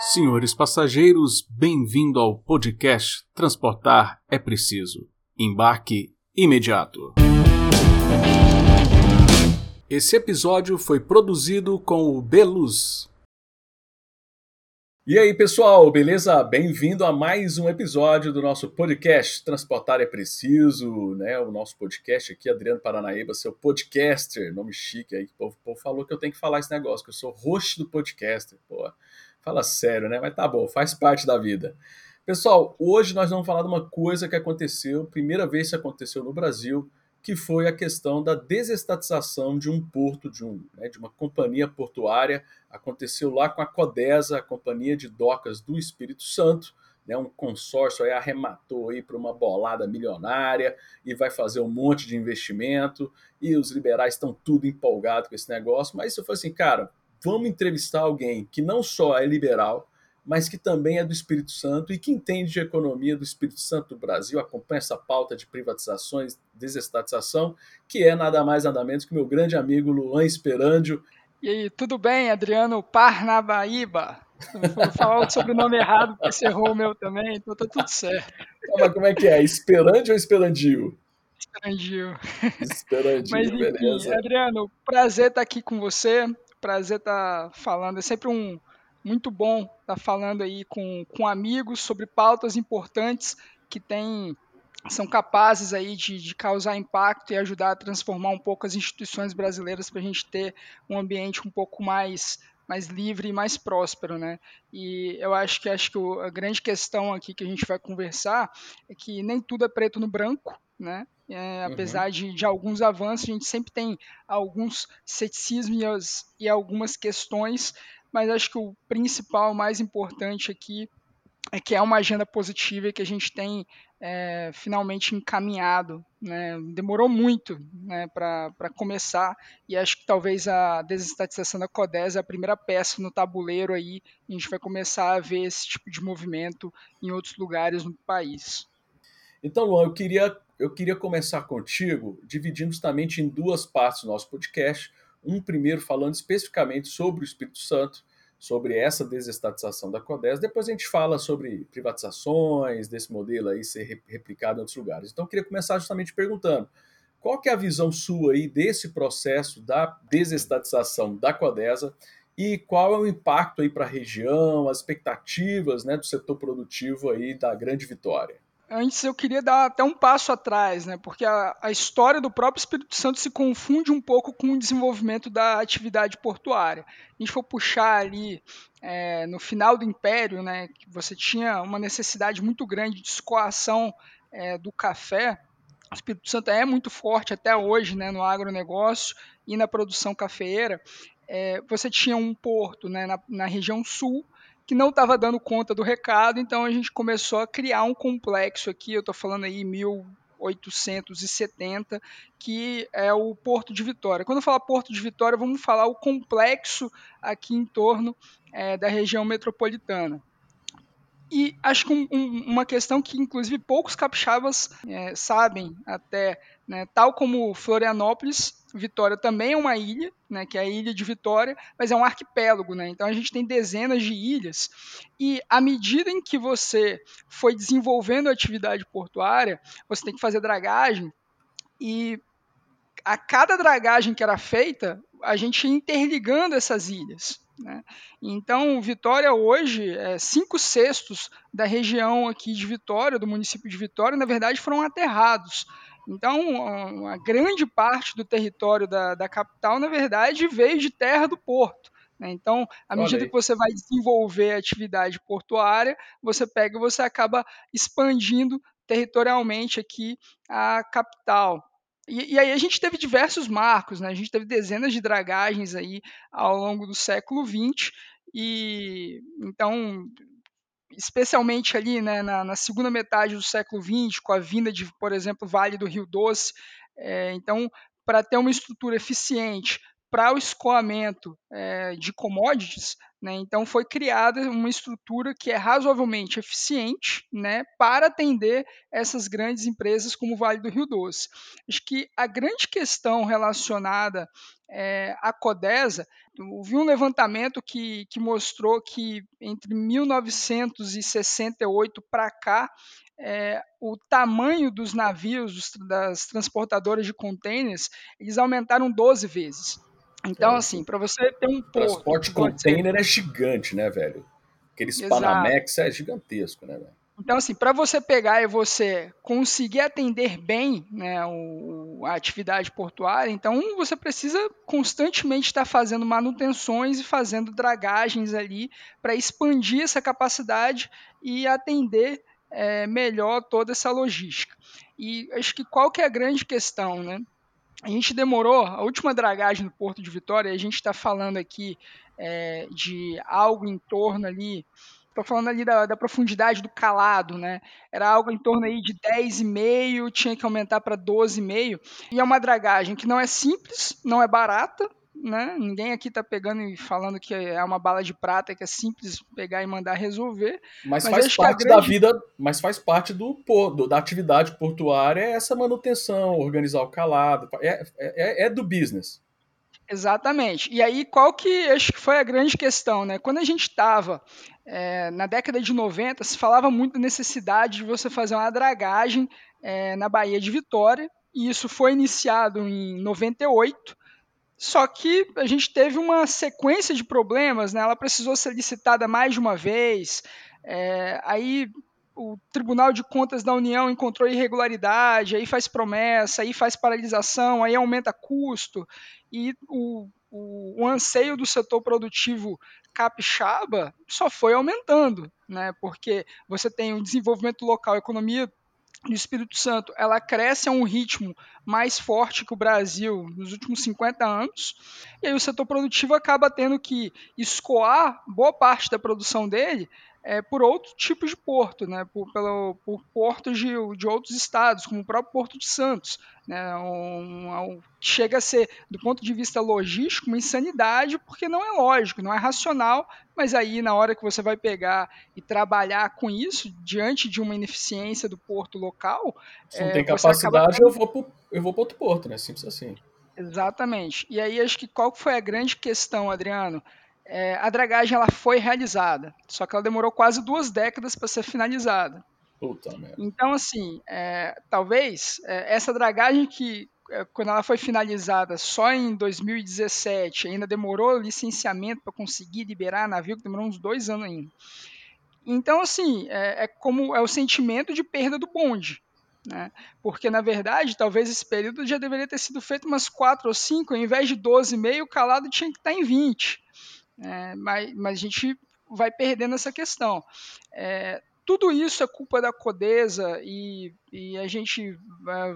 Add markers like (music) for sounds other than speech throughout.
Senhores passageiros, bem-vindo ao podcast Transportar é Preciso. Embarque imediato. Esse episódio foi produzido com o Beluz. E aí, pessoal, beleza? Bem-vindo a mais um episódio do nosso podcast Transportar é Preciso, né? O nosso podcast aqui, Adriano Paranaíba, seu podcaster, nome chique aí. O povo, o povo falou que eu tenho que falar esse negócio, que eu sou host do podcaster, pô. Fala sério, né? Mas tá bom, faz parte da vida. Pessoal, hoje nós vamos falar de uma coisa que aconteceu, primeira vez que aconteceu no Brasil, que foi a questão da desestatização de um porto, de, um, né, de uma companhia portuária. Aconteceu lá com a Codesa, a Companhia de Docas do Espírito Santo, né, um consórcio aí arrematou aí para uma bolada milionária e vai fazer um monte de investimento e os liberais estão tudo empolgados com esse negócio, mas eu falei assim, cara, vamos entrevistar alguém que não só é liberal, mas que também é do Espírito Santo e que entende de economia do Espírito Santo do Brasil, acompanha essa pauta de privatizações, desestatização, que é nada mais nada menos que meu grande amigo Luan Esperandio. E aí, tudo bem, Adriano Parnabaíba? Vou falar o sobrenome errado, porque você errou o meu também, então tá tudo certo. Mas como é que é? Esperandio ou Esperandio? Esperandio. Esperandio, Mas, enfim, beleza. Adriano, prazer estar aqui com você, prazer estar falando, é sempre um muito bom estar falando aí com, com amigos sobre pautas importantes que têm são capazes aí de, de, causar impacto e ajudar a transformar um pouco as instituições brasileiras para a gente ter um ambiente um pouco mais mais livre e mais próspero, né? E eu acho que acho que a grande questão aqui que a gente vai conversar é que nem tudo é preto no branco, né? É, apesar uhum. de, de, alguns avanços, a gente sempre tem alguns ceticismos e, algumas questões mas acho que o principal, mais importante aqui, é que é uma agenda positiva e que a gente tem é, finalmente encaminhado. Né? Demorou muito né, para começar e acho que talvez a desestatização da CODES é a primeira peça no tabuleiro aí. A gente vai começar a ver esse tipo de movimento em outros lugares no país. Então, Luan, eu queria, eu queria começar contigo dividindo justamente em duas partes do nosso podcast. Um primeiro falando especificamente sobre o Espírito Santo, sobre essa desestatização da CODES. Depois a gente fala sobre privatizações, desse modelo aí ser replicado em outros lugares. Então eu queria começar justamente perguntando, qual que é a visão sua aí desse processo da desestatização da CODESA e qual é o impacto aí para a região, as expectativas né, do setor produtivo aí da Grande Vitória? Antes eu queria dar até um passo atrás, né? Porque a, a, história do próprio Espírito Santo se confunde um pouco com o desenvolvimento da atividade portuária. A gente for puxar ali é, no final do Império, né? Que você tinha uma necessidade muito grande de escoação é, do café. O Espírito Santo é muito forte até hoje, né? No agronegócio e na produção cafeeira. É, você tinha um porto né, na, na região sul que não estava dando conta do recado, então a gente começou a criar um complexo aqui, eu estou falando aí 1870, que é o Porto de Vitória. Quando eu falar Porto de Vitória, vamos falar o complexo aqui em torno é, da região metropolitana. E acho que um, um, uma questão que, inclusive, poucos capixabas é, sabem até, né, tal como Florianópolis, Vitória também é uma ilha, né, que é a ilha de Vitória, mas é um arquipélago, né? Então a gente tem dezenas de ilhas e à medida em que você foi desenvolvendo a atividade portuária, você tem que fazer dragagem e a cada dragagem que era feita, a gente ia interligando essas ilhas. Né? Então, Vitória hoje, é, cinco sextos da região aqui de Vitória, do município de Vitória, na verdade foram aterrados. Então, uma grande parte do território da, da capital, na verdade, veio de terra do porto. Né? Então, à medida que você vai desenvolver a atividade portuária, você pega e você acaba expandindo territorialmente aqui a capital. E, e, aí a gente teve diversos marcos, né? A gente teve dezenas de dragagens aí ao longo do século XX e então especialmente ali né, na, na, segunda metade do século XX, com a vinda de, por exemplo, Vale do Rio Doce. É, então, para ter uma estrutura eficiente para o escoamento é, de commodities, né? então foi criada uma estrutura que é razoavelmente eficiente né, para atender essas grandes empresas como o Vale do Rio Doce. Acho que a grande questão relacionada é, à Codesa, vi um levantamento que, que mostrou que entre 1968 para cá, é, o tamanho dos navios, das transportadoras de contêineres, eles aumentaram 12 vezes. Então, é, assim, para você ter um porto... Transporte container é gigante, né, velho? Aqueles Exato. Panamex é gigantesco, né, velho? Então, assim, para você pegar e você conseguir atender bem né, o, a atividade portuária, então você precisa constantemente estar fazendo manutenções e fazendo dragagens ali para expandir essa capacidade e atender é, melhor toda essa logística. E acho que qual que é a grande questão, né? A gente demorou, a última dragagem no Porto de Vitória, a gente está falando aqui é, de algo em torno ali, estou falando ali da, da, profundidade do calado, né? Era algo em torno aí de 10,5, tinha que aumentar para 12,5, e é uma dragagem que não é simples, não é barata, né? Ninguém aqui está pegando e falando que é uma bala de prata que é simples pegar e mandar resolver. Mas, mas faz parte grande... da vida, mas faz parte do, do, da atividade portuária é essa manutenção, organizar o calado, é, é, é do business. Exatamente. E aí, qual que acho que foi a grande questão, né? Quando a gente estava é, na década de 90, se falava muito da necessidade de você fazer uma dragagem é, na Baía de Vitória, e isso foi iniciado em 98, só que a gente teve uma sequência de problemas, né? ela precisou ser licitada mais de uma vez, é, aí o Tribunal de Contas da União encontrou irregularidade, aí faz promessa, aí faz paralisação, aí aumenta custo, e o, o, o anseio do setor produtivo capixaba só foi aumentando, né? porque você tem o desenvolvimento local, economia do Espírito Santo, ela cresce a um ritmo mais forte que o Brasil nos últimos 50 anos, e aí o setor produtivo acaba tendo que escoar boa parte da produção dele é, por outro tipo de porto, né, por, pelo, por portos de, de outros estados, como o próprio Porto de Santos. Né, um, um, chega a ser, do ponto de vista logístico, uma insanidade, porque não é lógico, não é racional, mas aí na hora que você vai pegar e trabalhar com isso, diante de uma ineficiência do porto local... Se não é, tem capacidade, tendo... eu vou para outro porto, né? Simples assim. Exatamente. E aí acho que qual foi a grande questão, Adriano? É, a dragagem ela foi realizada, só que ela demorou quase duas décadas para ser finalizada. Puta merda. Então, assim, é, talvez é, essa dragagem que, é, quando ela foi finalizada só em 2017, ainda demorou licenciamento para conseguir liberar navio, que demorou uns dois anos ainda. Então, assim, é, é como é o sentimento de perda do bonde. Né? Porque, na verdade, talvez esse período já deveria ter sido feito umas quatro ou cinco, ao invés de 12,5, o calado tinha que estar tá em 20 é, mas, mas a gente vai perdendo essa questão. É, tudo isso é culpa da Codesa e, e, a gente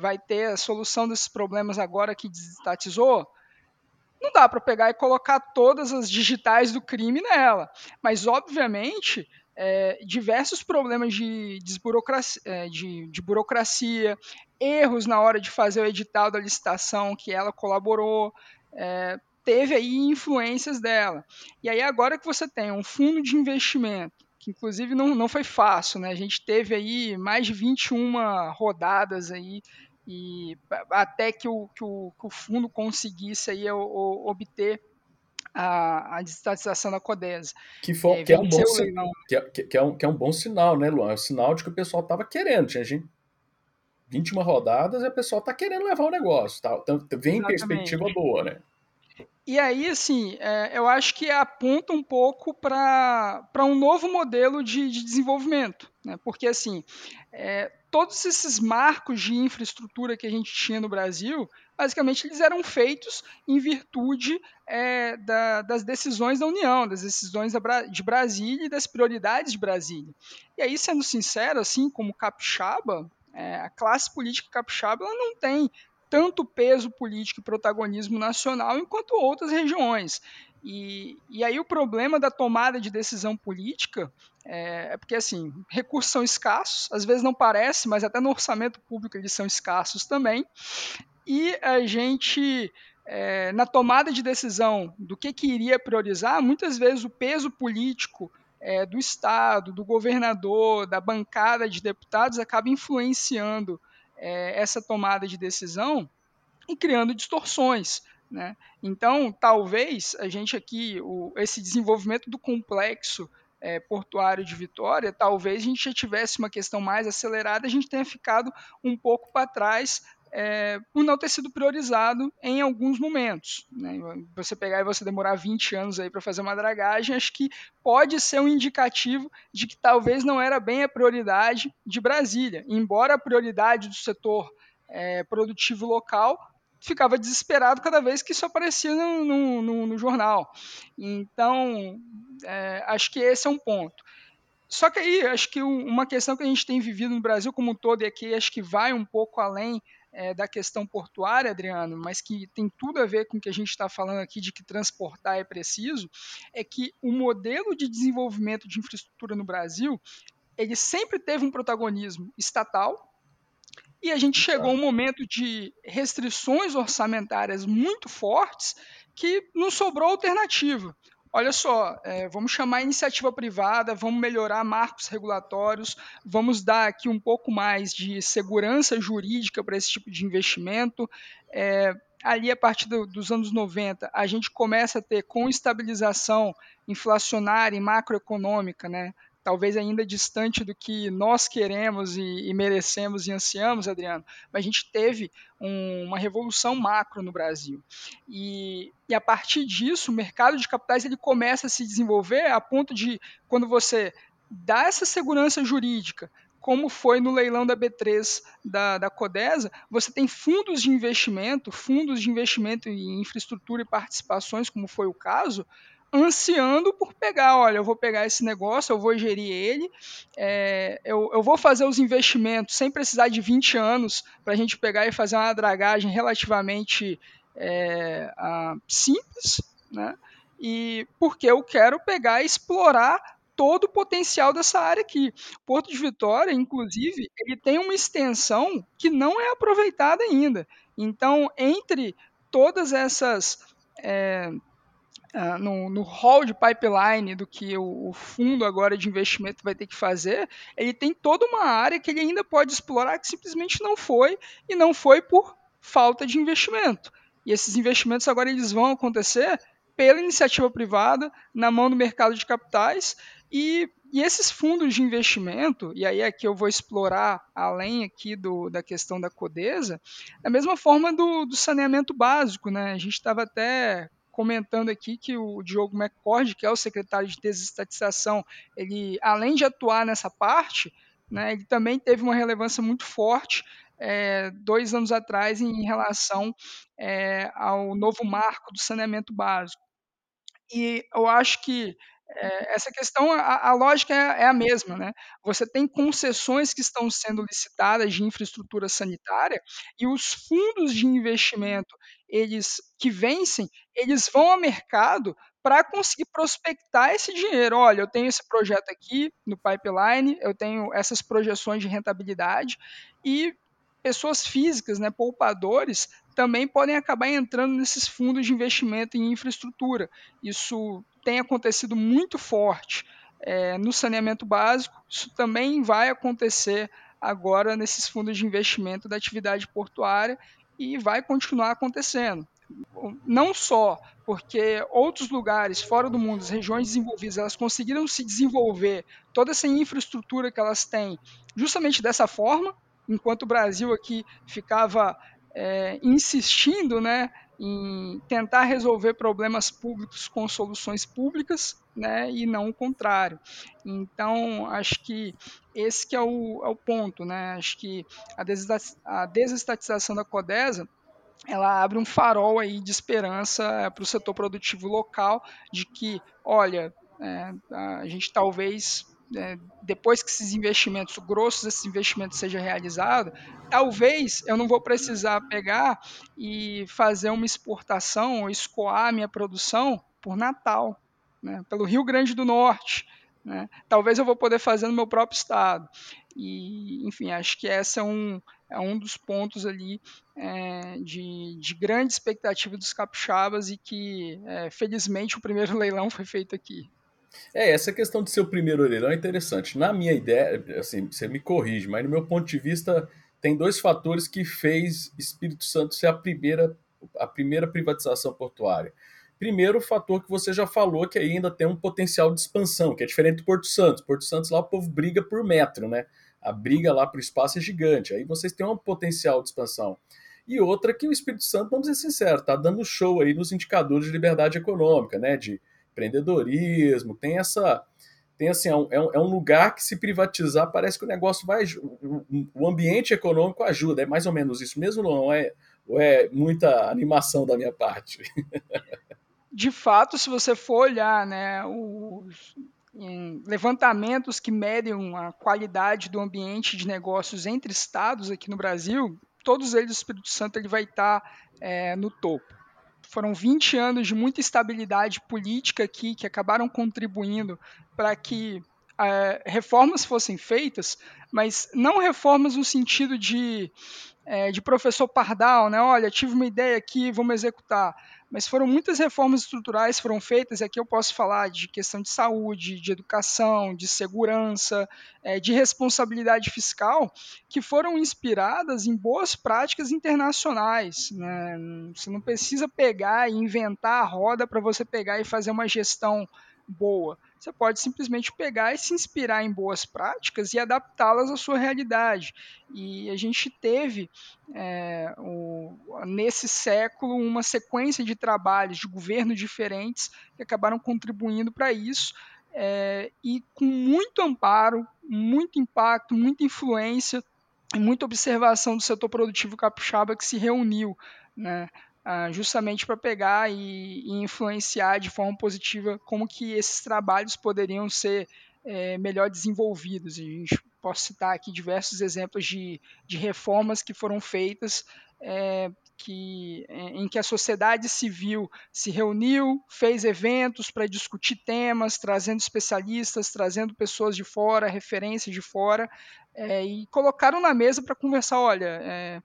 vai ter a solução desses problemas agora que desestatizou. Não dá para pegar e colocar todas as digitais do crime nela, mas obviamente é, diversos problemas de, é, de, de, burocracia, erros na hora de fazer o edital da licitação que ela colaborou, é, teve aí influências dela. E aí agora que você tem um fundo de investimento, que inclusive não, não foi fácil, né? A gente teve aí mais de 21 rodadas aí e até que o, que o, que o fundo conseguisse aí o, o, obter a, a desestatização da Codesa. Que, for, é, que, é um bom, que, é, que, é um, que é um bom sinal, né, Luan? É um sinal de que o pessoal estava querendo. Tinha gente 21 rodadas e o pessoal está querendo levar o negócio. Tá? Então, vem Exatamente. perspectiva boa, né? E aí, assim, é, eu acho que aponta um pouco para um novo modelo de, de desenvolvimento, né? porque, assim, é, todos esses marcos de infraestrutura que a gente tinha no Brasil, basicamente eles eram feitos em virtude é, da, das decisões da União, das decisões da, de Brasília e das prioridades de Brasília. E aí, sendo sincero, assim como capixaba, é, a classe política capixaba ela não tem tanto peso político e protagonismo nacional enquanto outras regiões. E, e aí o problema da tomada de decisão política é, é, porque assim recursos são escassos, às vezes não parece, mas até no orçamento público eles são escassos também. E a gente é, na tomada de decisão do que, que iria priorizar, muitas vezes o peso político é, do Estado, do governador, da bancada de deputados acaba influenciando é, essa tomada de decisão e criando distorções. Né? Então, talvez a gente aqui, o, esse desenvolvimento do complexo é, portuário de Vitória, talvez a gente já tivesse uma questão mais acelerada, a gente tenha ficado um pouco para trás é, por não ter sido priorizado em alguns momentos. Né? Você pegar e você demorar 20 anos aí para fazer uma dragagem, acho que pode ser um indicativo de que talvez não era bem a prioridade de Brasília, embora a prioridade do setor é, produtivo local ficava desesperado cada vez que isso aparecia no, no, no, no jornal. Então, é, acho que esse é um ponto. Só que aí, acho que uma questão que a gente tem vivido no Brasil como um todo, e aqui acho que vai um pouco além é, da questão portuária, Adriano, mas que tem tudo a ver com o que a gente está falando aqui de que transportar é preciso, é que o modelo de desenvolvimento de infraestrutura no Brasil, ele sempre teve um protagonismo estatal, e a gente chegou a um momento de restrições orçamentárias muito fortes que não sobrou alternativa. Olha só, é, vamos chamar a iniciativa privada, vamos melhorar marcos regulatórios, vamos dar aqui um pouco mais de segurança jurídica para esse tipo de investimento. É, ali, a partir do, dos anos 90, a gente começa a ter, com estabilização inflacionária e macroeconômica, né, talvez ainda distante do que nós queremos e, e merecemos e ansiamos, Adriano, mas a gente teve um, uma revolução macro no Brasil. E, e, a partir disso, o mercado de capitais ele começa a se desenvolver a ponto de, quando você dá essa segurança jurídica, como foi no leilão da B3 da, da Codesa, você tem fundos de investimento, fundos de investimento em infraestrutura e participações, como foi o caso, ansiando por pegar, olha, eu vou pegar esse negócio, eu vou gerir ele, é, eu, eu vou fazer os investimentos sem precisar de 20 anos para a gente pegar e fazer uma dragagem relativamente é, simples, né? E porque eu quero pegar e explorar todo o potencial dessa área aqui. Porto de Vitória, inclusive, ele tem uma extensão que não é aproveitada ainda. Então, entre todas essas é, uh, no, no hall de pipeline do que o, o, fundo agora de investimento vai ter que fazer, ele tem toda uma área que ele ainda pode explorar que simplesmente não foi, e não foi por falta de investimento. E esses investimentos agora eles vão acontecer pela iniciativa privada, na mão do mercado de capitais, e, e esses fundos de investimento, e aí aqui eu vou explorar além aqui do, da questão da Codesa, da mesma forma do, do saneamento básico, né? A gente estava até comentando aqui que o Diogo McCord, que é o secretário de desestatização, ele, além de atuar nessa parte, né, ele também teve uma relevância muito forte é, dois anos atrás em relação é, ao novo marco do saneamento básico. E eu acho que é, essa questão, a, a lógica é, é, a mesma, né? Você tem concessões que estão sendo licitadas de infraestrutura sanitária e os fundos de investimento, eles que vencem, eles vão ao mercado para conseguir prospectar esse dinheiro. Olha, eu tenho esse projeto aqui no pipeline, eu tenho essas projeções de rentabilidade e pessoas físicas, né, poupadores, também podem acabar entrando nesses fundos de investimento em infraestrutura. Isso tem acontecido muito forte é, no saneamento básico, isso também vai acontecer agora nesses fundos de investimento da atividade portuária e vai continuar acontecendo. Não só porque outros lugares fora do mundo, as regiões desenvolvidas, elas conseguiram se desenvolver toda essa infraestrutura que elas têm justamente dessa forma, enquanto o Brasil aqui ficava é, insistindo né, em tentar resolver problemas públicos com soluções públicas, né, e não o contrário. Então, acho que esse que é o, é o ponto, né? Acho que a desestatização da Codesa ela abre um farol aí de esperança é, para o setor produtivo local de que, olha, é, a gente talvez é, depois que esses investimentos grossos, esses investimentos sejam realizados, talvez eu não vou precisar pegar e fazer uma exportação ou escoar minha produção por Natal, né, pelo Rio Grande do Norte, Né? Talvez eu vou poder fazer no meu próprio estado. E, enfim, acho que esse é um, é um dos pontos ali é, de, de grande expectativa dos capixabas e que, é, felizmente, o primeiro (laughs) leilão foi feito aqui. É, essa questão de ser o primeiro leilão é interessante. Na minha ideia, assim, você me corrige, mas no meu ponto de vista, tem dois fatores que fez Espírito Santo ser a primeira, a primeira privatização portuária. Primeiro, o fator que você já falou, que ainda tem um potencial de expansão, que é diferente do Porto Santos. Porto Santos lá o povo briga por metro, né? A briga lá para o espaço é gigante. Aí vocês têm um potencial de expansão. E outra que o Espírito Santo, vamos ser sinceros, está dando show aí nos indicadores de liberdade econômica, né? De empreendedorismo, tem essa. Tem assim, é um, é um lugar que se privatizar parece que o negócio vai. O ambiente econômico ajuda, é mais ou menos isso mesmo, não é? Ou é muita animação da minha parte? (laughs) de fato, se você for olhar né, os levantamentos que medem a qualidade do ambiente de negócios entre estados aqui no Brasil, todos eles, o Espírito Santo ele vai estar é, no topo. Foram 20 anos de muita estabilidade política aqui que acabaram contribuindo para que é, reformas fossem feitas, mas não reformas no sentido de, é, de professor Pardal, né? Olha, tive uma ideia aqui, vamos executar mas foram muitas reformas estruturais foram feitas, e aqui eu posso falar de questão de saúde, de educação, de segurança, é, de responsabilidade fiscal, que foram inspiradas em boas práticas internacionais. Né? Você não precisa pegar e inventar a roda para você pegar e fazer uma gestão boa. Você pode simplesmente pegar e se inspirar em boas práticas e adaptá-las à sua realidade. E a gente teve, é, o, nesse século, uma sequência de trabalhos de governos diferentes que acabaram contribuindo para isso. É, e com muito amparo, muito impacto, muita influência e muita observação do setor produtivo capixaba que se reuniu né, Uh, justamente para pegar e, e, influenciar de forma positiva como que esses trabalhos poderiam ser é, melhor desenvolvidos. E a gente pode citar aqui diversos exemplos de, de reformas que foram feitas é, que, em que a sociedade civil se reuniu, fez eventos para discutir temas, trazendo especialistas, trazendo pessoas de fora, referências de fora, é, e colocaram na mesa para conversar. Olha, é,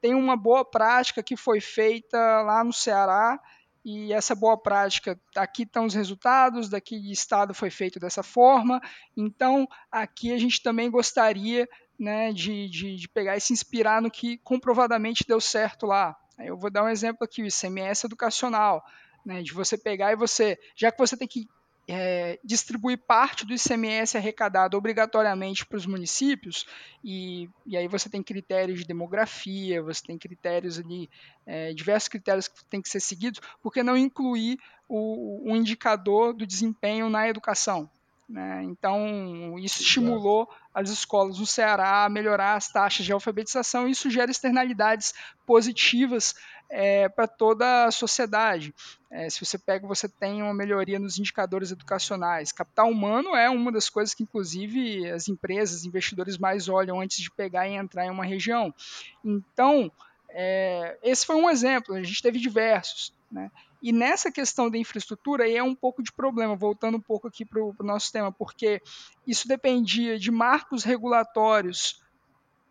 tem uma boa prática que foi feita lá no Ceará e essa boa prática, aqui estão os resultados, daqui de estado foi feito dessa forma, então aqui a gente também gostaria né, de, de, de, pegar e se inspirar no que comprovadamente deu certo lá. Eu vou dar um exemplo aqui, o ICMS educacional, né, de você pegar e você, já que você tem que é, distribuir parte do ICMS arrecadado obrigatoriamente para os municípios, e, e aí você tem critérios de demografia, você tem critérios ali, é, diversos critérios que têm que ser seguidos, por que não incluir o, o indicador do desempenho na educação? Né? Então, isso estimulou as escolas no Ceará a melhorar as taxas de alfabetização, e isso gera externalidades positivas é, para toda a sociedade. É, se você pega, você tem uma melhoria nos indicadores educacionais. Capital humano é uma das coisas que, inclusive, as empresas, investidores mais olham antes de pegar e entrar em uma região. Então, é, esse foi um exemplo, a gente teve diversos. Né? E nessa questão da infraestrutura, aí é um pouco de problema, voltando um pouco aqui para o nosso tema, porque isso dependia de marcos regulatórios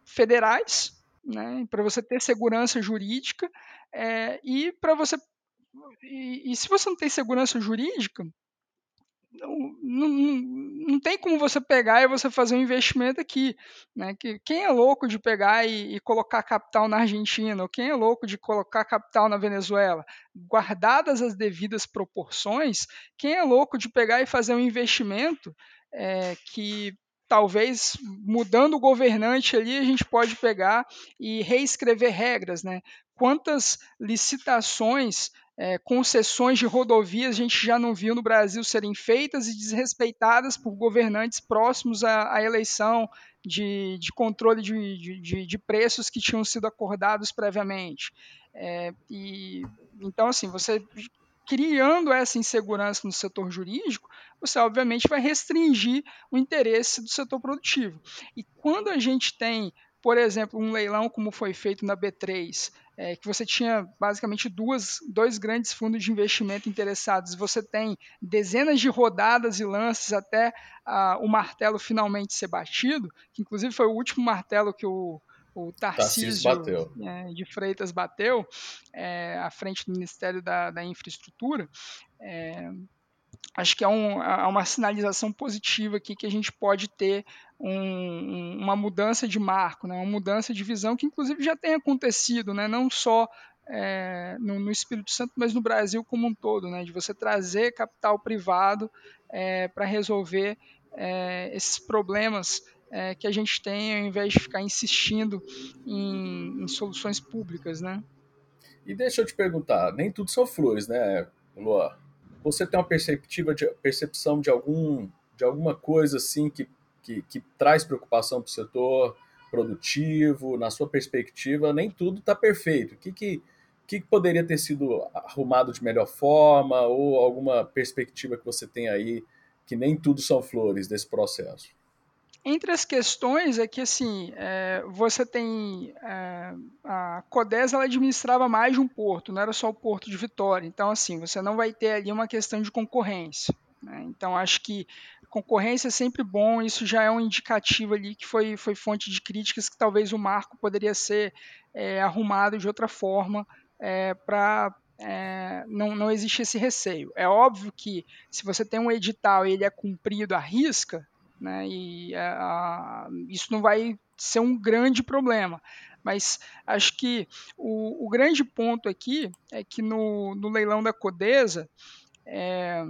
federais, né, para você ter segurança jurídica, é, e para você e, e, se você não tem segurança jurídica, não, não, não tem como você pegar e você fazer um investimento aqui. Né? Que, quem é louco de pegar e, e colocar capital na Argentina? Ou quem é louco de colocar capital na Venezuela? Guardadas as devidas proporções, quem é louco de pegar e fazer um investimento é, que talvez mudando o governante ali a gente pode pegar e reescrever regras, né? Quantas licitações é, concessões de rodovias a gente já não viu no Brasil serem feitas e desrespeitadas por governantes próximos à, à eleição de, de controle de, de, de, preços que tinham sido acordados previamente. É, e, então, assim, você criando essa insegurança no setor jurídico, você obviamente vai restringir o interesse do setor produtivo. E quando a gente tem por exemplo, um leilão como foi feito na B3, é, que você tinha basicamente duas, dois grandes fundos de investimento interessados, você tem dezenas de rodadas e lances até ah, o martelo finalmente ser batido, que inclusive foi o último martelo que o, o Tarcísio, Tarcísio é, de Freitas bateu é, à frente do Ministério da, da Infraestrutura. É, acho que é, um, é, uma sinalização positiva aqui que a gente pode ter um, uma mudança de marco, né, uma mudança de visão que inclusive já tem acontecido, né, não só é, no, no, Espírito Santo, mas no Brasil como um todo, né, de você trazer capital privado é, para resolver é, esses problemas é, que a gente tem, ao invés de ficar insistindo em, em soluções públicas, né? E deixa eu te perguntar, nem tudo são flores, né, Luan? Você tem uma perspectiva de, percepção de algum de alguma coisa assim que, que, que traz preocupação para o setor produtivo, na sua perspectiva, nem tudo está perfeito. O que, que, que poderia ter sido arrumado de melhor forma ou alguma perspectiva que você tem aí que nem tudo são flores desse processo? Entre as questões é que assim, é, você tem é, a Codesa ela administrava mais de um porto, não era só o porto de Vitória. Então assim, você não vai ter ali uma questão de concorrência. Né? Então acho que concorrência é sempre bom. Isso já é um indicativo ali que foi, foi fonte de críticas que talvez o marco poderia ser é, arrumado de outra forma é, para é, não, não existe esse receio. É óbvio que se você tem um edital e ele é cumprido à risca, né? E é, a, isso não vai ser um grande problema. Mas acho que o, o grande ponto aqui é que no, no leilão da Codesa é,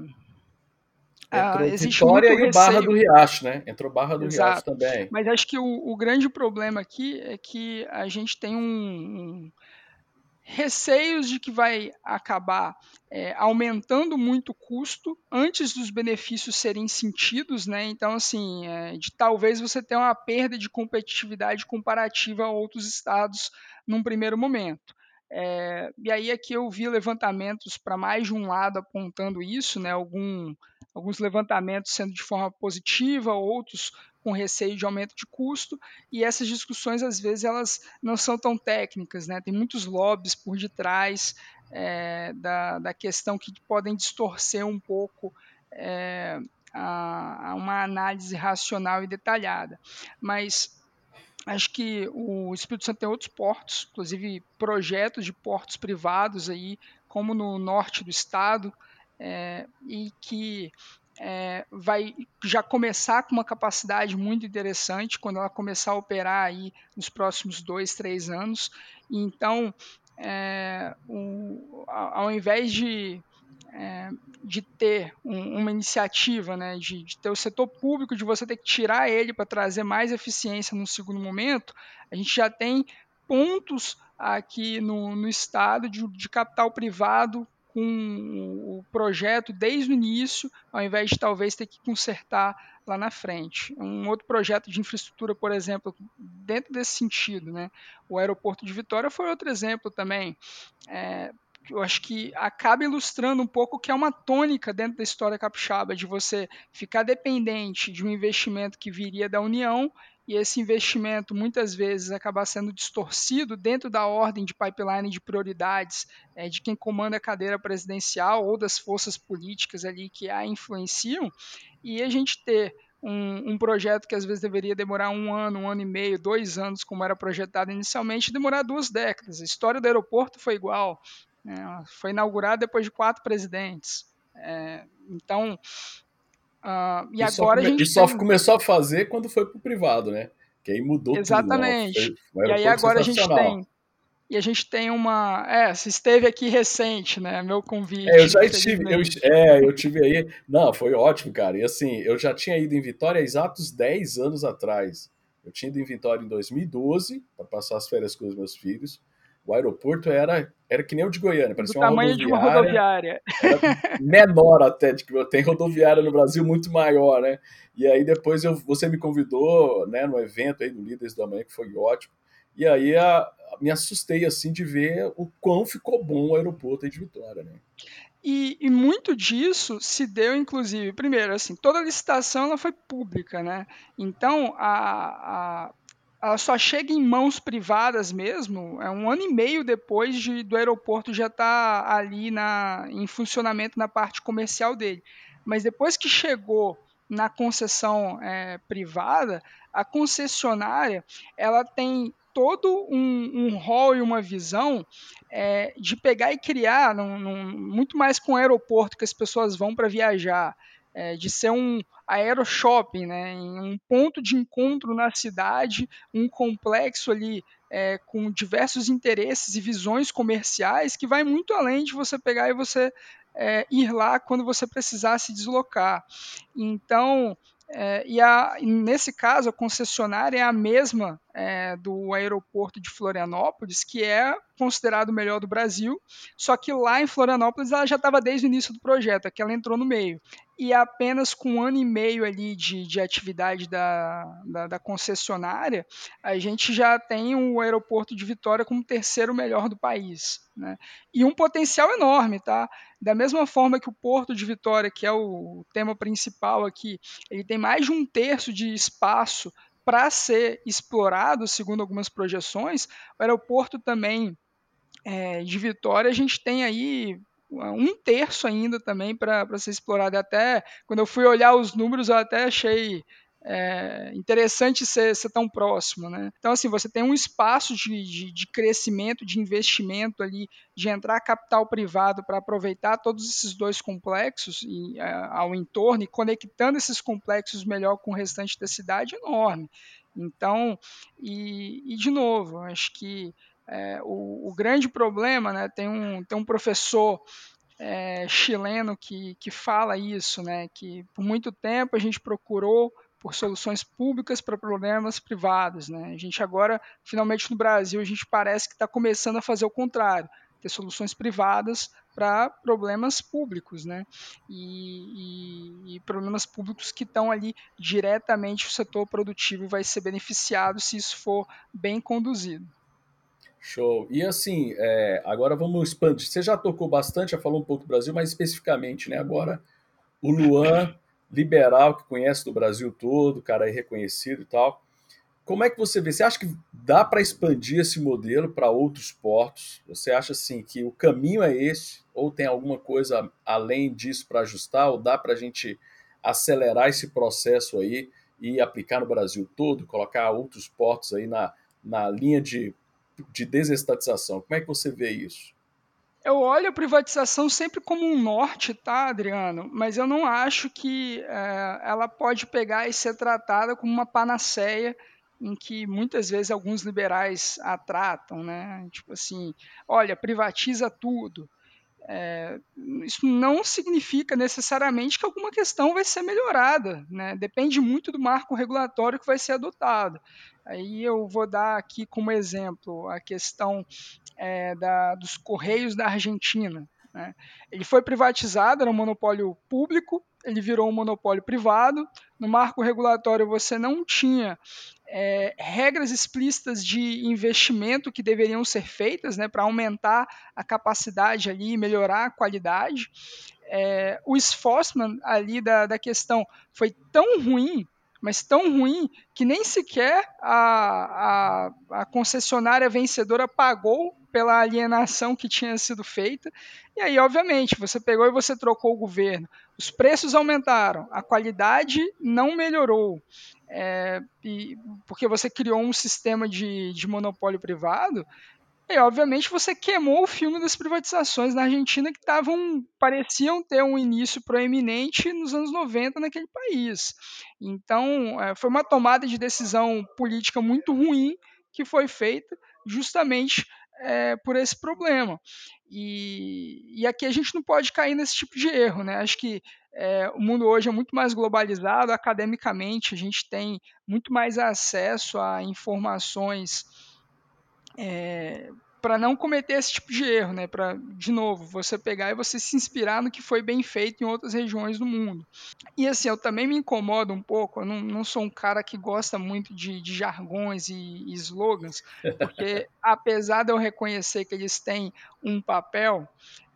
Entrou existe Vitória e o Barra do Riacho, né? Entrou Barra do Exato. Riacho também. Mas acho que o, o, grande problema aqui é que a gente tem um, um receios de que vai acabar é, aumentando muito o custo antes dos benefícios serem sentidos, né? Então, assim, é, de talvez você tenha uma perda de competitividade comparativa a outros estados num primeiro momento. É, e aí aqui eu vi levantamentos para mais de um lado apontando isso, né? Algum, alguns levantamentos sendo de forma positiva, outros com receio de aumento de custo, e essas discussões às vezes elas não são tão técnicas, né? Tem muitos lobbies por detrás é, da, da questão que podem distorcer um pouco é, a, a uma análise racional e detalhada. Mas acho que o Espírito Santo tem outros portos, inclusive projetos de portos privados aí, como no norte do estado, é, e que é, vai já começar com uma capacidade muito interessante quando ela começar a operar aí nos próximos dois, três anos. Então, é, o, ao invés de, é, de ter um, uma iniciativa, né, de, de, ter o setor público, de você ter que tirar ele para trazer mais eficiência no segundo momento, a gente já tem pontos aqui no, no estado de, de capital privado com o projeto desde o início, ao invés de talvez ter que consertar lá na frente. Um outro projeto de infraestrutura, por exemplo, dentro desse sentido, né? o aeroporto de Vitória foi outro exemplo também. É, eu acho que acaba ilustrando um pouco que é uma tônica dentro da história capixaba, de você ficar dependente de um investimento que viria da União e esse investimento muitas vezes acaba sendo distorcido dentro da ordem de pipeline de prioridades é, de quem comanda a cadeira presidencial ou das forças políticas ali que a influenciam, e a gente ter um, um, projeto que às vezes deveria demorar um ano, um ano e meio, dois anos, como era projetado inicialmente, demorar duas décadas. A história do aeroporto foi igual. Né? Foi inaugurado depois de quatro presidentes. É, então, Uh, e, e, agora só, a gente. Só tem... começou a fazer quando foi para o privado, né? Que aí mudou Exatamente. tudo. Exatamente. E aí agora a gente tem. E a gente tem uma. É, você esteve aqui recente, né? Meu convite. É, eu já estive. Eu, é, eu tive aí. Não, foi ótimo, cara. E assim, eu já tinha ido em Vitória há exatos 10 anos atrás. Eu tinha ido em Vitória em 2012 para passar as férias com os meus filhos. O aeroporto era, era que nem o de Goiânia, parecia uma tamanho de uma rodoviária. menor até, de que tem rodoviária no Brasil muito maior, né? E aí depois eu, você me convidou, né, no evento aí do Líderes da Manhã, que foi ótimo. E aí a, me assustei assim de ver o quão ficou bom o aeroporto aí de Vitória, né? E, e, muito disso se deu, inclusive, primeiro, assim, toda a licitação ela foi pública, né? Então, a, a ela só chega em mãos privadas mesmo, é um ano e meio depois de, do aeroporto já estar tá ali na, em funcionamento na parte comercial dele. Mas depois que chegou na concessão é, privada, a concessionária ela tem todo um, um rol e uma visão é, de pegar e criar, num, num, muito mais com o aeroporto que as pessoas vão para viajar, é, de ser um aeroshopping, né, um ponto de encontro na cidade, um complexo ali é, com diversos interesses e visões comerciais que vai muito além de você pegar e você é, ir lá quando você precisar se deslocar. Então, é, e a, nesse caso, a concessionária é a mesma é, do aeroporto de Florianópolis, que é considerado o melhor do Brasil, só que lá em Florianópolis ela já estava desde o início do projeto, aqui ela entrou no meio. E apenas com um ano e meio ali de, de atividade da, da, da concessionária, a gente já tem o aeroporto de Vitória como terceiro melhor do país. Né? E um potencial enorme, tá? Da mesma forma que o Porto de Vitória, que é o tema principal aqui, ele tem mais de um terço de espaço para ser explorado, segundo algumas projeções, o aeroporto também é, de Vitória, a gente tem aí um terço ainda também para ser explorado. Até quando eu fui olhar os números, eu até achei é, interessante ser, ser, tão próximo, né? Então, assim, você tem um espaço de, de, de crescimento, de investimento ali, de entrar capital privado para aproveitar todos esses dois complexos e, é, ao entorno e conectando esses complexos melhor com o restante da cidade enorme. Então, e, e de novo, acho que é, o, o, grande problema, né, tem um, tem um professor é, chileno que, que fala isso, né, que por muito tempo a gente procurou por soluções públicas para problemas privados. Né? A gente agora, finalmente no Brasil, a gente parece que está começando a fazer o contrário, ter soluções privadas para problemas públicos, né? E, e, e problemas públicos que estão ali diretamente o setor produtivo vai ser beneficiado se isso for bem conduzido. Show. E assim, é, agora vamos expandir. Você já tocou bastante, já falou um pouco do Brasil, mas especificamente, né? Agora, o Luan liberal que conhece do Brasil todo, cara aí reconhecido e tal. Como é que você vê? Você acha que dá para expandir esse modelo para outros portos? Você acha assim que o caminho é esse? Ou tem alguma coisa além disso para ajustar? Ou dá para a gente acelerar esse processo aí e aplicar no Brasil todo, colocar outros portos aí na, na linha de, de desestatização? Como é que você vê isso? Eu olho a privatização sempre como um norte, tá, Adriano? Mas eu não acho que é, ela pode pegar e ser tratada como uma panaceia em que muitas vezes alguns liberais a tratam, né? Tipo assim, olha, privatiza tudo. É, isso não significa necessariamente que alguma questão vai ser melhorada, né? Depende muito do marco regulatório que vai ser adotado. Aí eu vou dar aqui como exemplo a questão é, da, dos Correios da Argentina. Né? Ele foi privatizado, era um monopólio público, ele virou um monopólio privado. No marco regulatório você não tinha é, regras explícitas de investimento que deveriam ser feitas né, para aumentar a capacidade ali, melhorar a qualidade. É, o esforço ali da, da questão foi tão ruim mas tão ruim que nem sequer a, a, a concessionária vencedora pagou pela alienação que tinha sido feita. E aí, obviamente, você pegou e você trocou o governo. Os preços aumentaram, a qualidade não melhorou. É, e, porque você criou um sistema de, de monopólio privado e, obviamente, você queimou o filme das privatizações na Argentina que estavam pareciam ter um início proeminente nos anos 90 naquele país. Então, é, foi uma tomada de decisão política muito ruim que foi feita justamente é, por esse problema. E, e, aqui a gente não pode cair nesse tipo de erro, né? Acho que é, o mundo hoje é muito mais globalizado academicamente, a gente tem muito mais acesso a informações é, para não cometer esse tipo de erro, né? Para, de novo, você pegar e você se inspirar no que foi bem feito em outras regiões do mundo. E assim, eu também me incomodo um pouco, eu não, não sou um cara que gosta muito de, de jargões e, e slogans, porque (laughs) apesar de eu reconhecer que eles têm um papel,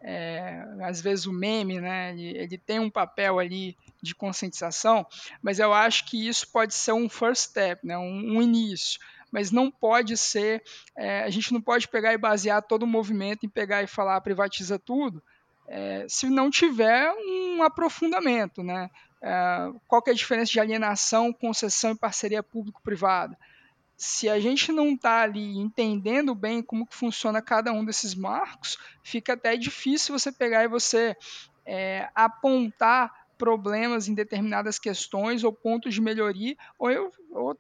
é, às vezes o meme, né, ele, ele, tem um papel ali de conscientização, mas eu acho que isso pode ser um first step, né, um, um início mas não pode ser, é, a gente não pode pegar e basear todo o movimento em pegar e falar privatiza tudo, é, se não tiver um aprofundamento, né? É, qual é a diferença de alienação, concessão e parceria público-privada? Se a gente não está ali entendendo bem como que funciona cada um desses marcos, fica até difícil você pegar e você é, apontar problemas em determinadas questões ou pontos de melhoria, ou eu ou,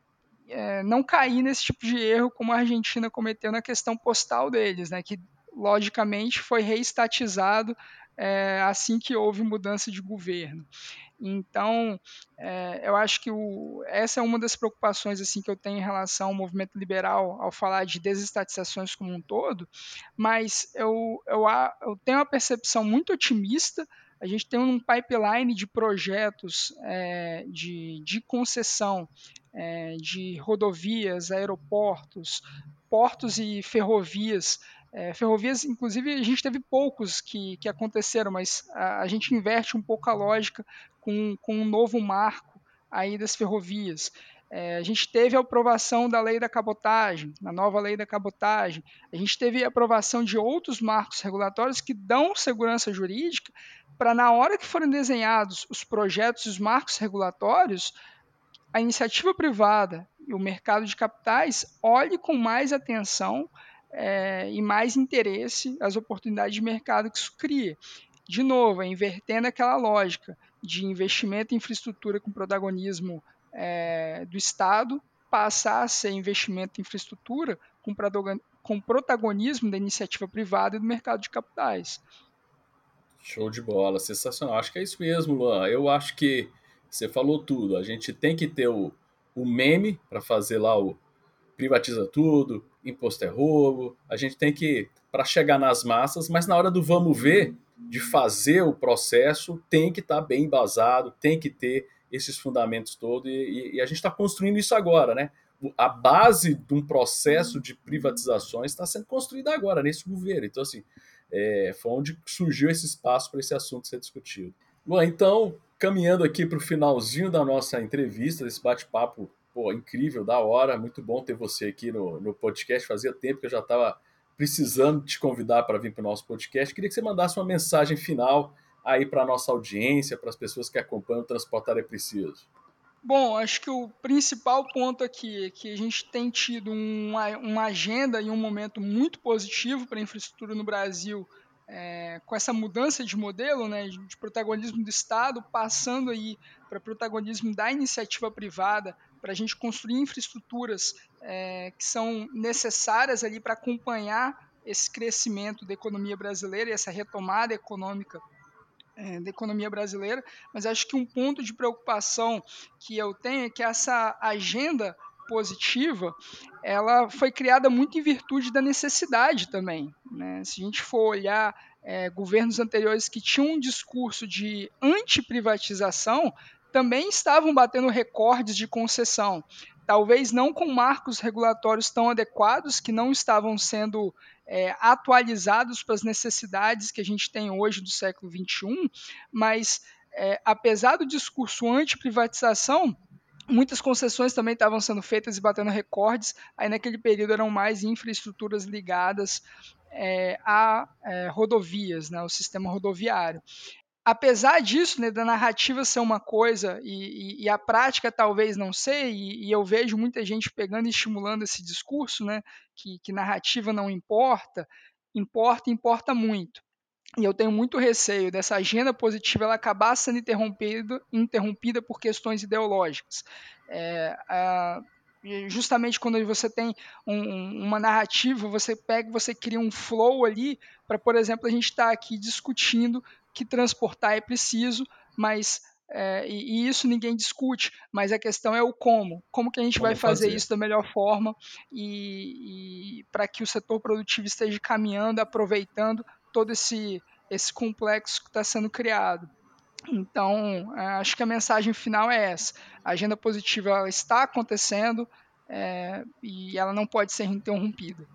é, não cair nesse tipo de erro como a Argentina cometeu na questão postal deles, né, que logicamente foi reestatizado é, assim que houve mudança de governo. Então, é, eu acho que o, essa é uma das preocupações assim que eu tenho em relação ao movimento liberal ao falar de desestatizações como um todo, mas eu, eu, eu tenho uma percepção muito otimista. A gente tem um pipeline de projetos é, de, de concessão é, de rodovias, aeroportos, portos e ferrovias é, ferrovias, inclusive, a gente teve poucos que, que aconteceram, mas a, a gente inverte um pouco a lógica com, com um novo marco aí das ferrovias. É, a gente teve a aprovação da lei da cabotagem, na nova lei da cabotagem. A gente teve a aprovação de outros marcos regulatórios que dão segurança jurídica para, na hora que forem desenhados os projetos e os marcos regulatórios, a iniciativa privada e o mercado de capitais olhe com mais atenção é, e mais interesse às oportunidades de mercado que isso cria. De novo, é invertendo aquela lógica de investimento em infraestrutura com protagonismo é, do Estado passar a ser investimento em infraestrutura com, com protagonismo da iniciativa privada e do mercado de capitais. Show de bola, sensacional. Acho que é isso mesmo, Luan. Eu acho que você falou tudo. A gente tem que ter o, o meme para fazer lá o privatiza tudo, imposto é roubo. A gente tem que, para chegar nas massas, mas na hora do vamos ver, de fazer o processo, tem que estar tá bem embasado, tem que ter esses fundamentos todos, e, e a gente está construindo isso agora, né? A base de um processo de privatizações está sendo construída agora, nesse governo. Então, assim, é, foi onde surgiu esse espaço para esse assunto ser discutido. Bom, então, caminhando aqui para o finalzinho da nossa entrevista, desse bate-papo incrível, da hora, muito bom ter você aqui no, no podcast. Fazia tempo que eu já estava precisando te convidar para vir para o nosso podcast. Queria que você mandasse uma mensagem final aí para a nossa audiência, para as pessoas que acompanham o Transportar é Preciso. Bom, acho que o principal ponto aqui é que a gente tem tido uma, uma agenda e um momento muito positivo para a infraestrutura no Brasil é, com essa mudança de modelo, né, de protagonismo do Estado, passando aí para protagonismo da iniciativa privada, para a gente construir infraestruturas é, que são necessárias ali para acompanhar esse crescimento da economia brasileira e essa retomada econômica é, da economia brasileira, mas acho que um ponto de preocupação que eu tenho é que essa agenda positiva, ela foi criada muito em virtude da necessidade também. Né? Se a gente for olhar é, governos anteriores que tinham um discurso de anti-privatização, também estavam batendo recordes de concessão. Talvez não com marcos regulatórios tão adequados, que não estavam sendo é, atualizados para as necessidades que a gente tem hoje do século XXI, mas é, apesar do discurso anti-privatização, Muitas concessões também estavam sendo feitas e batendo recordes, aí naquele período eram mais infraestruturas ligadas é, a é, rodovias, né, o sistema rodoviário. Apesar disso, né, da narrativa ser uma coisa e, e, e a prática talvez não ser, e, e, eu vejo muita gente pegando e estimulando esse discurso, né, que, que narrativa não importa, importa, importa muito e eu tenho muito receio dessa agenda positiva ela acabar sendo interrompida, interrompida por questões ideológicas. É, a, justamente quando você tem um, uma narrativa, você pega, você cria um flow ali para, por exemplo, a gente estar tá aqui discutindo que transportar é preciso, mas é, e, e, isso ninguém discute, mas a questão é o como. Como que a gente como vai fazer, fazer, isso da melhor forma e, e para que o setor produtivo esteja caminhando, aproveitando todo esse, esse complexo que está sendo criado. Então, é, acho que a mensagem final é essa: a agenda positiva está acontecendo é, e ela não pode ser interrompida.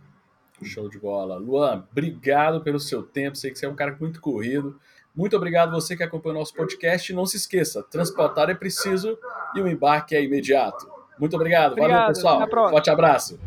Show de bola. Luan, obrigado pelo seu tempo. Sei que você é um cara muito corrido. Muito obrigado você que acompanha o nosso podcast. E não se esqueça: transportar é preciso e o embarque é imediato. Muito obrigado. obrigado Valeu, pessoal. Forte abraço.